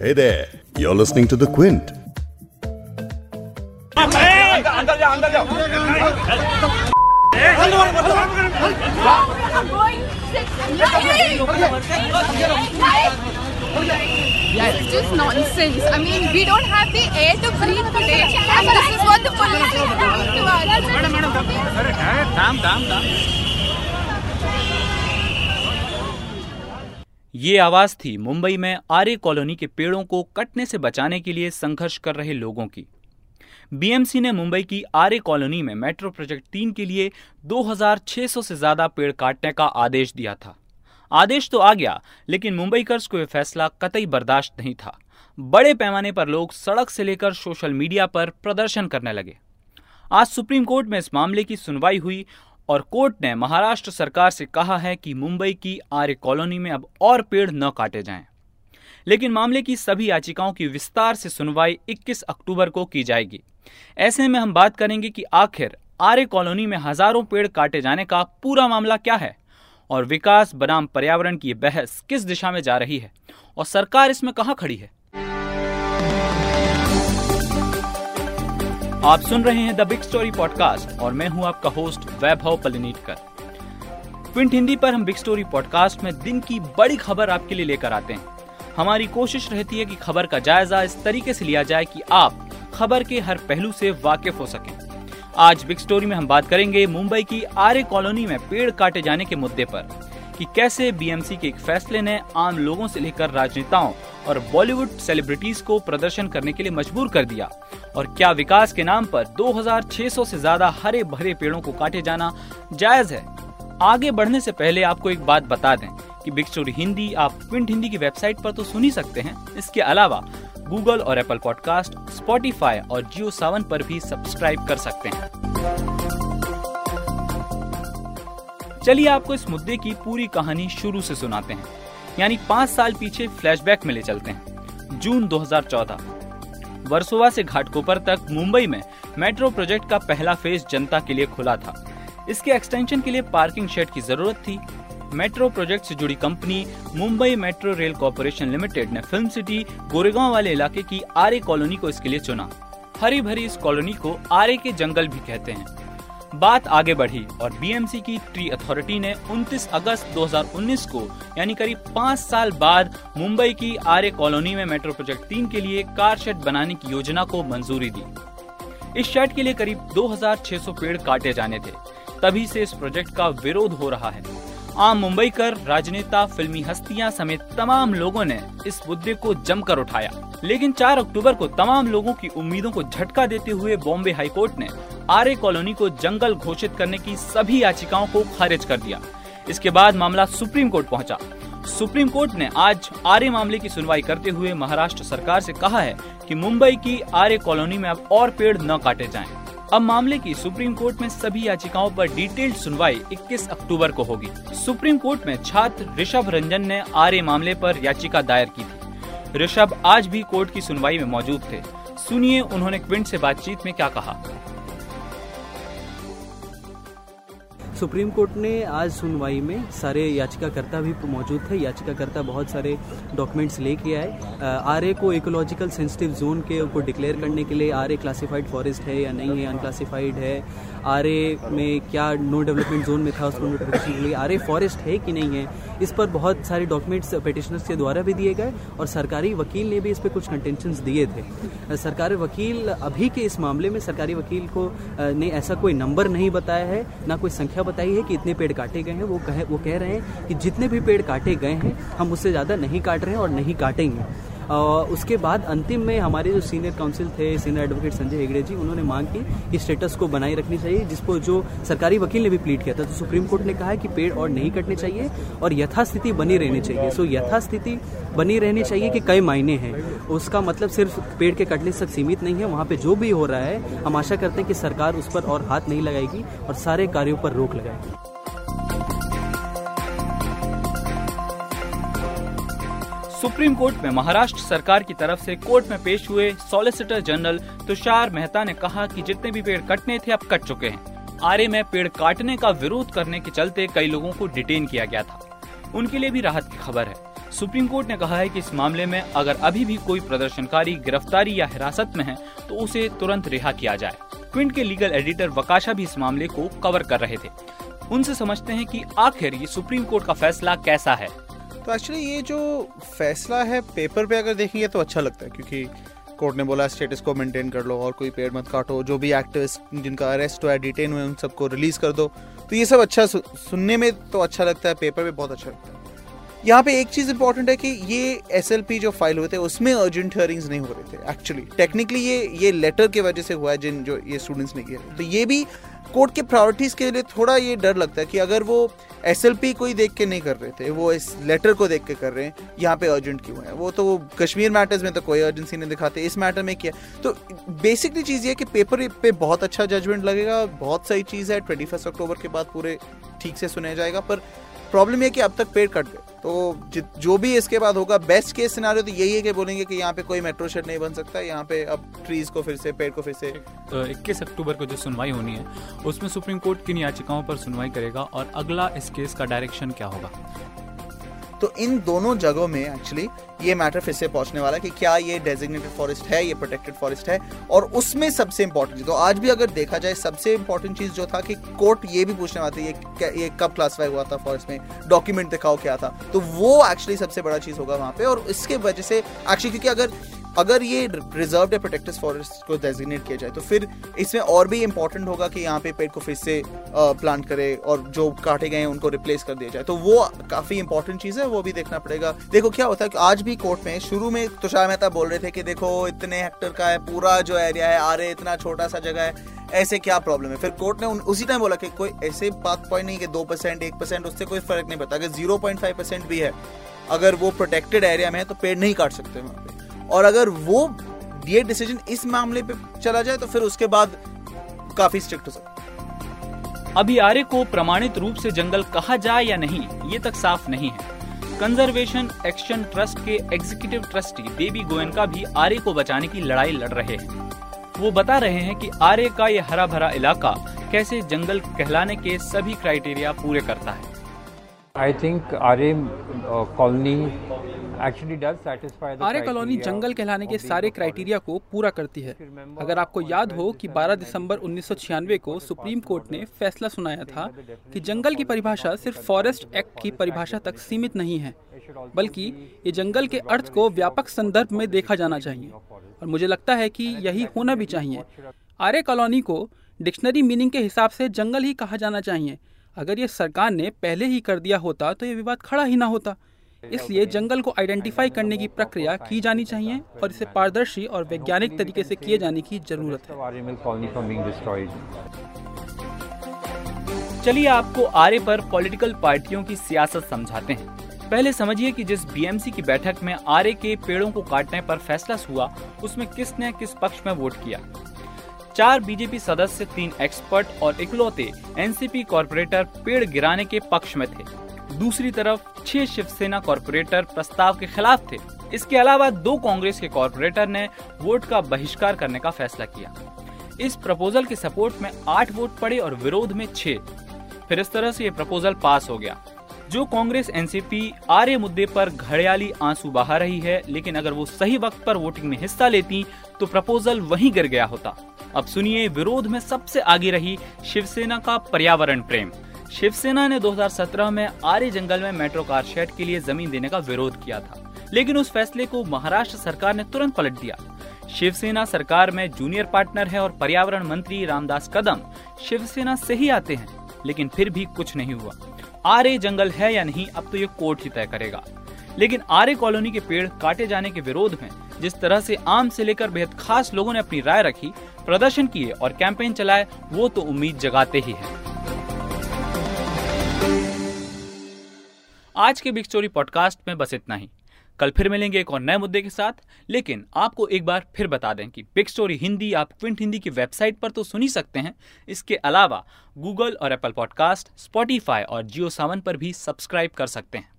Hey there, you're listening to The Quint. It's just nonsense. I mean, we don't have the air to breathe today, and this is what the police is doing to us. ये आवाज़ थी मुंबई में आर्य colony के पेड़ों को कटने से बचाने के लिए संघर्ष कर रहे लोगों की। बीएमसी ने मुंबई की आर्य कॉलोनी में मेट्रो प्रोजेक्ट तीन के लिए 2600 से ज़्यादा पेड़ काटने का आदेश दिया था। आदेश तो आ गया, लेकिन मुंबईकर्स को यह फैसला कतई बर्दाश्त नहीं था। बड़े पैमाने पर लोग सड़क से लेकर सोशल मीडिया पर प्रदर्शन करने लगे। आज सुप्रीम कोर्ट में इस मामले की सुनवाई हुई और कोर्ट ने महाराष्ट्र सरकार से कहा है कि मुंबई की आर्य कॉलोनी में अब और पेड़ न काटे जाएँ। लेकिन मामले की सभी याचिकाओं की विस्तार से सुनवाई 21 अक्टूबर को की जाएगी ऐसे में हम बात करेंगे कि आखिर आर्य कॉलोनी में हज़ारों पेड़ काटे जाने का पूरा मामला क्या है और विकास, बनाम, पर्यावरण की बहस किस दिशा में जा रही है और सरकार इसमें कहाँ खड़ी है आप सुन रहे हैं द बिग स्टोरी पॉडकास्ट और मैं हूँ आपका होस्ट वैभव पलिनीटकर। क्विंट हिंदी पर हम बिग स्टोरी पॉडकास्ट में दिन की बड़ी खबर आपके लिए लेकर आते हैं। हमारी कोशिश रहती है कि खबर का जायजा इस तरीके से लिया जाए कि आप खबर के हर पहलू से वाकिफ हो सकें। आज बिग स्टोरी में हम बात करेंगे मुंबई की आर्य कॉलोनी में पेड़ काटे जाने के मुद्दे पर, कि कैसे बीएमसी के एक फैसले ने आम लोगों से लेकर राजनेताओं और बॉलीवुड सेलिब्रिटीज को प्रदर्शन करने के लिए मजबूर कर दिया और क्या विकास के नाम पर 2600 से ज़्यादा हरे भरे पेड़ों को काटे जाना जायज़ है? आगे बढ़ने से पहले आपको एक बात बता दें कि बिग स्टोरी हिंदी, आप क्विंट हिंदी की वेबसाइट पर तो सुन ही सकते हैं। इसके अलावा गूगल और एप्पल पॉडकास्ट, स्पॉटिफाई और जियो सावन पर भी सब्सक्राइब कर सकते हैं। चलिए आपको इस मुद्दे की पूरी कहानी शुरू से सुनाते हैं। यानी पाँच साल पीछे फ्लैशबैक में ले चलते हैं। जून 2014 वर्सोवा से घाटकोपर तक मुंबई में मेट्रो प्रोजेक्ट का पहला फ़ेज़ जनता के लिए खुला था। इसके एक्सटेंशन के लिए पार्किंग शेड की ज़रूरत थी। मेट्रो प्रोजेक्ट से जुड़ी company Mumbai metro rail corporation limited ने फ़िल्म सिटी गोरेगांव वाले इलाके की आर्य कॉलोनी को इसके लिए चुना। हरी भरी इस कॉलोनी को आर्य के जंगल भी कहते हैं। बात आगे बढ़ी और बीएमसी की ट्री अथॉरिटी ने 29 अगस्त 2019 को, यानी करीब पाँच साल बाद, मुंबई की आर्य कॉलोनी में मेट्रो प्रोजेक्ट तीन के लिए कार शेड बनाने की योजना को मंजूरी दी। इस शेड के लिए करीब 2600 पेड़ काटे जाने थे। तभी से इस प्रोजेक्ट का विरोध हो रहा है। आम मुंबई कर राजनेता, फिल्मी हस्तियाँ समेत तमाम लोगों ने इस मुद्दे को जमकर उठाया। लेकिन 4 अक्टूबर को तमाम लोगों की उम्मीदों को झटका देते हुए बॉम्बे हाईकोर्ट ने आर्य कॉलोनी को जंगल घोषित करने की सभी याचिकाओं को खारिज कर दिया। इसके बाद मामला सुप्रीम कोर्ट पहुँचा। सुप्रीम कोर्ट ने आज आर्य मामले की सुनवाई करते हुए महाराष्ट्र सरकार से कहा है कि मुंबई की आर्य कॉलोनी में अब और पेड़ न काटे जाएँ। अब मामले की सुप्रीम कोर्ट में सभी याचिकाओं पर डिटेल्ड सुनवाई 21 अक्टूबर को होगी। सुप्रीम कोर्ट में छात्र ऋषभ रंजन ने आर्य मामले पर याचिका दायर की थी। ऋषभ आज भी कोर्ट की सुनवाई में मौजूद थे। सुनिए उन्होंने क्विंट से बातचीत में क्या कहा। सुप्रीम कोर्ट ने आज सुनवाई में सारे याचिकाकर्ता भी मौजूद थे। याचिकाकर्ता बहुत सारे डॉक्यूमेंट्स लेके आए। आर ए को इकोलॉजिकल सेंसिटिव जोन के को डिक्लेयर करने के लिए आर ए क्लासिफाइड फॉरेस्ट है या नहीं है अनक्लासिफाइड है? आर ए में क्या नो डेवलपमेंट जोन में था उसको नोटिफिकेशन के लिए? आर ए फॉरेस्ट है कि नहीं है? इस पर बहुत सारे डॉक्यूमेंट्स पिटिशनर्स के द्वारा भी दिए गए और सरकारी वकील ने भी इस पर कुछ कंटेंशन दिए थे। सरकारी वकील अभी के इस मामले में सरकारी वकील को ने ऐसा कोई नंबर नहीं बताया है, ना कोई संख्या बताई है कि इतने पेड़ काटे गए हैं, वो कह वो कह रहे हैं कि जितने भी पेड़ काटे गए हैं, हम उससे ज़्यादा नहीं काट रहे हैं और नहीं काटेंगे। उसके बाद अंतिम में हमारे जो सीनियर काउंसिल थे, सीनियर एडवोकेट संजय हेगड़े जी, उन्होंने मांग की कि स्टेटस को बनाए रखनी चाहिए, जिसको जो सरकारी वकील ने भी प्लीट किया था। तो सुप्रीम कोर्ट ने कहा है कि पेड़ और नहीं कटने चाहिए और यथास्थिति बनी रहनी चाहिए। सो यथास्थिति बनी रहनी चाहिए कि कई मायने हैं। उसका मतलब सिर्फ़ पेड़ के कटने तक सीमित नहीं है। वहाँ पे जो भी हो रहा है, हम आशा करते हैं कि सरकार उस पर और हाथ नहीं लगाएगी और सारे कार्यों पर रोक लगाएगी। सुप्रीम कोर्ट में महाराष्ट्र सरकार की तरफ़ से कोर्ट में पेश हुए सॉलिसिटर जनरल तुषार मेहता ने कहा कि जितने भी पेड़ कटने थे, अब कट चुके हैं। आरे में पेड़ काटने का विरोध करने के चलते कई लोगों को डिटेन किया गया था। उनके लिए भी राहत की खबर है। सुप्रीम कोर्ट ने कहा है कि इस मामले में अगर अभी भी कोई प्रदर्शनकारी, गिरफ्तारी या हिरासत में है तो उसे तुरंत रिहा किया जाए। क्विंट के लीगल एडिटर वकाशा भी इस मामले को कवर कर रहे थे। उनसे समझते हैं कि आखिर ये सुप्रीम कोर्ट का फैसला कैसा है। तो एक्चुअली ये जो फैसला है पेपर पे अगर देखेंगे तो अच्छा लगता है, क्योंकि कोर्ट ने बोला स्टेटस को मेंटेन कर लो, और कोई पेड़ मत काटो, जो भी एक्टिविस्ट जिनका अरेस्ट हुआ है डिटेन हुए उन सबको रिलीज़ कर दो। तो ये सब अच्छा सुनने में तो अच्छा लगता है पेपर में बहुत अच्छा लगता है। यहाँ पे एक चीज़ इंपॉर्टेंट है कि ये एस जो फ़ाइल हुए थे, उसमें अर्जेंट हियरिंग्स नहीं हो रहे थे एक्चुअली टेक्निकली ये ये लेटर की वजह से हुआ है जिन जो ये स्टूडेंट्स ने किया तो ये भी कोर्ट के प्रायोरिटीज के लिए थोड़ा ये डर लगता है कि अगर वो एस एल पी कोई देख के नहीं कर रहे थे, वो इस लेटर को देख के कर रहे हैं, यहाँ पे अर्जेंट क्यों है? वो तो वो कश्मीर मैटर्स में तो कोई अर्जेंसी नहीं दिखाते, इस मैटर में किया? तो बेसिकली चीज़ ये कि पेपर पे बहुत अच्छा जजमेंट लगेगा, बहुत सही चीज़ है ट्वेंटी अक्टूबर के बाद पूरे ठीक से सुना जाएगा, पर प्रॉब्लम ये कि अब तक पेड़ कट गए। तो जो भी इसके बाद होगा बेस्ट केस सिनारियो तो यही है कि बोलेंगे कि यहाँ पे कोई मेट्रो शेड नहीं बन सकता, यहाँ पे अब ट्रीज को फिर से, पेड़ को फिर से इक्कीस अक्टूबर को जो सुनवाई होनी है, उसमें सुप्रीम कोर्ट किन याचिकाओं पर सुनवाई करेगा और अगला इस केस का डायरेक्शन क्या होगा? तो इन दोनों जगहों में एक्चुअली ये मैटर फिर से पहुँचने वाला है कि क्या ये डेजिग्नेटेड फॉरेस्ट है, ये प्रोटेक्टेड फॉरेस्ट है, और उसमें सबसे इंपॉर्टेंट तो आज भी अगर देखा जाए, सबसे इंपॉर्टेंट चीज़ जो था कि कोर्ट ये भी पूछने वाला था, ये ये कब क्लासिफाई हुआ था फॉरेस्ट में डॉक्यूमेंट दिखाओ क्या था तो वो एक्चुअली सबसे बड़ा चीज़ होगा वहाँ पे, और इसके वजह से एक्चुअली क्योंकि अगर अगर ये रिज़र्व या प्रोटेक्टेड फॉरेस्ट को डेजिग्नेट किया जाए तो फिर इसमें और भी इंपॉर्टेंट होगा कि यहाँ पे पेड़ को फिर से प्लांट करे और जो काटे गए हैं उनको रिप्लेस कर दिया जाए। तो वो काफ़ी इंपॉर्टेंट चीज़ है वो भी देखना पड़ेगा। देखो क्या होता है कि आज भी कोर्ट में शुरू में तुषार मेहता बोल रहे थे कि देखो इतने हेक्टर का है पूरा जो एरिया है आरे इतना छोटा सा जगह है ऐसे क्या प्रॉब्लम है? फिर कोर्ट ने उन, उसी टाइम बोला कि कोई ऐसे बात पॉइंट नहीं कि दो परसेंट एक परसेंट उससे कोई फ़र्क नहीं पड़ता। अगर ज़ीरो पॉइंट फाइव परसेंट भी है अगर वो प्रोटेक्टेड एरिया में है तो पेड़ नहीं काट सकते वहाँ और अगर वो ये डिसीज़न इस मामले पे चला जाए तो फिर उसके बाद काफ़ी स्ट्रिक्ट हो सकता अभी आर्य को प्रमाणित रूप से जंगल कहा जाए या नहीं ये तक साफ़ नहीं है। कंजर्वेशन एक्शन ट्रस्ट के एग्जीक्यूटिव ट्रस्टी बेबी गोयनका भी आर्य को बचाने की लड़ाई लड़ रहे हैं। वो बता रहे हैं कि आर्य का ये हरा भरा इलाका कैसे जंगल कहलाने के सभी क्राइटेरिया पूरे करता है। I think Aarey colony Aarey colony जंगल कहलाने के सारे क्राइटेरिया को पूरा करती है। अगर आपको याद हो कि 12 दिसंबर उन्नीस सौ छियानवे को सुप्रीम कोर्ट ने फैसला सुनाया था कि जंगल की परिभाषा सिर्फ़ फॉरेस्ट एक्ट की परिभाषा तक सीमित नहीं है बल्कि ये जंगल के अर्थ को व्यापक संदर्भ में देखा जाना चाहिए। और मुझे लगता है कि यही होना भी चाहिए। आर्य कॉलोनी को डिक्शनरी मीनिंग के हिसाब से जंगल ही कहा जाना चाहिए। अगर ये सरकार ने पहले ही कर दिया होता तो ये विवाद खड़ा ही ना होता। इसलिए जंगल को आइडेंटिफाई करने की प्रक्रिया की जानी चाहिए और इसे पारदर्शी और वैज्ञानिक तरीके से किए जाने की ज़रूरत है। चलिए आपको आरे पर पॉलिटिकल पार्टियों की सियासत समझाते हैं। पहले समझिए कि जिस बीएमसी की बैठक में आरे के पेड़ों को काटने पर फैसला हुआ, उसमें किसने किस पक्ष में वोट किया? चार बीजेपी सदस्य, तीन एक्सपर्ट और इकलौते एनसीपी कॉरपोरेटर पेड़ गिराने के पक्ष में थे। दूसरी तरफ़ छह शिवसेना कॉरपोरेटर प्रस्ताव के खिलाफ थे। इसके अलावा दो कांग्रेस के कॉरपोरेटर ने वोट का बहिष्कार करने का फैसला किया। इस प्रपोजल के सपोर्ट में आठ वोट पड़े और विरोध में छह। फिर इस तरह से ये प्रपोजल पास हो गया। जो कांग्रेस, एनसीपी आर्य मुद्दे पर घड़ियाली आँसू बहा रही है, लेकिन अगर वो सही वक्त पर वोटिंग में हिस्सा लेती तो प्रपोजल वहीं गिर गया होता। अब सुनिए, विरोध में सबसे आगे रही शिवसेना का पर्यावरण प्रेम। शिवसेना ने 2017 में आर्य जंगल में मेट्रो कार शेड के लिए ज़मीन देने का विरोध किया था, लेकिन उस फैसले को महाराष्ट्र सरकार ने तुरंत पलट दिया। शिवसेना सरकार में जूनियर पार्टनर है और पर्यावरण मंत्री रामदास कदम शिवसेना से ही आते हैं, लेकिन फिर भी कुछ नहीं हुआ। आर्य जंगल है या नहीं, अब तो ये कोर्ट ही तय करेगा। लेकिन आर्य कॉलोनी के पेड़ काटे जाने के विरोध में, जिस तरह से आम से लेकर बेहद खास लोगों ने अपनी राय रखी, प्रदर्शन किए और कैंपेन चलाए, वो तो उम्मीद जगाते ही है। आज के बिग स्टोरी पॉडकास्ट में बस इतना ही। कल फिर मिलेंगे एक और नए मुद्दे के साथ, लेकिन आपको एक बार फिर बता दें कि बिग स्टोरी हिंदी, आप क्विंट हिंदी की वेबसाइट पर तो सुन ही सकते हैं। इसके अलावा गूगल और एप्पल पॉडकास्ट स्पॉटीफाई और जियो सावन पर भी सब्सक्राइब कर सकते हैं।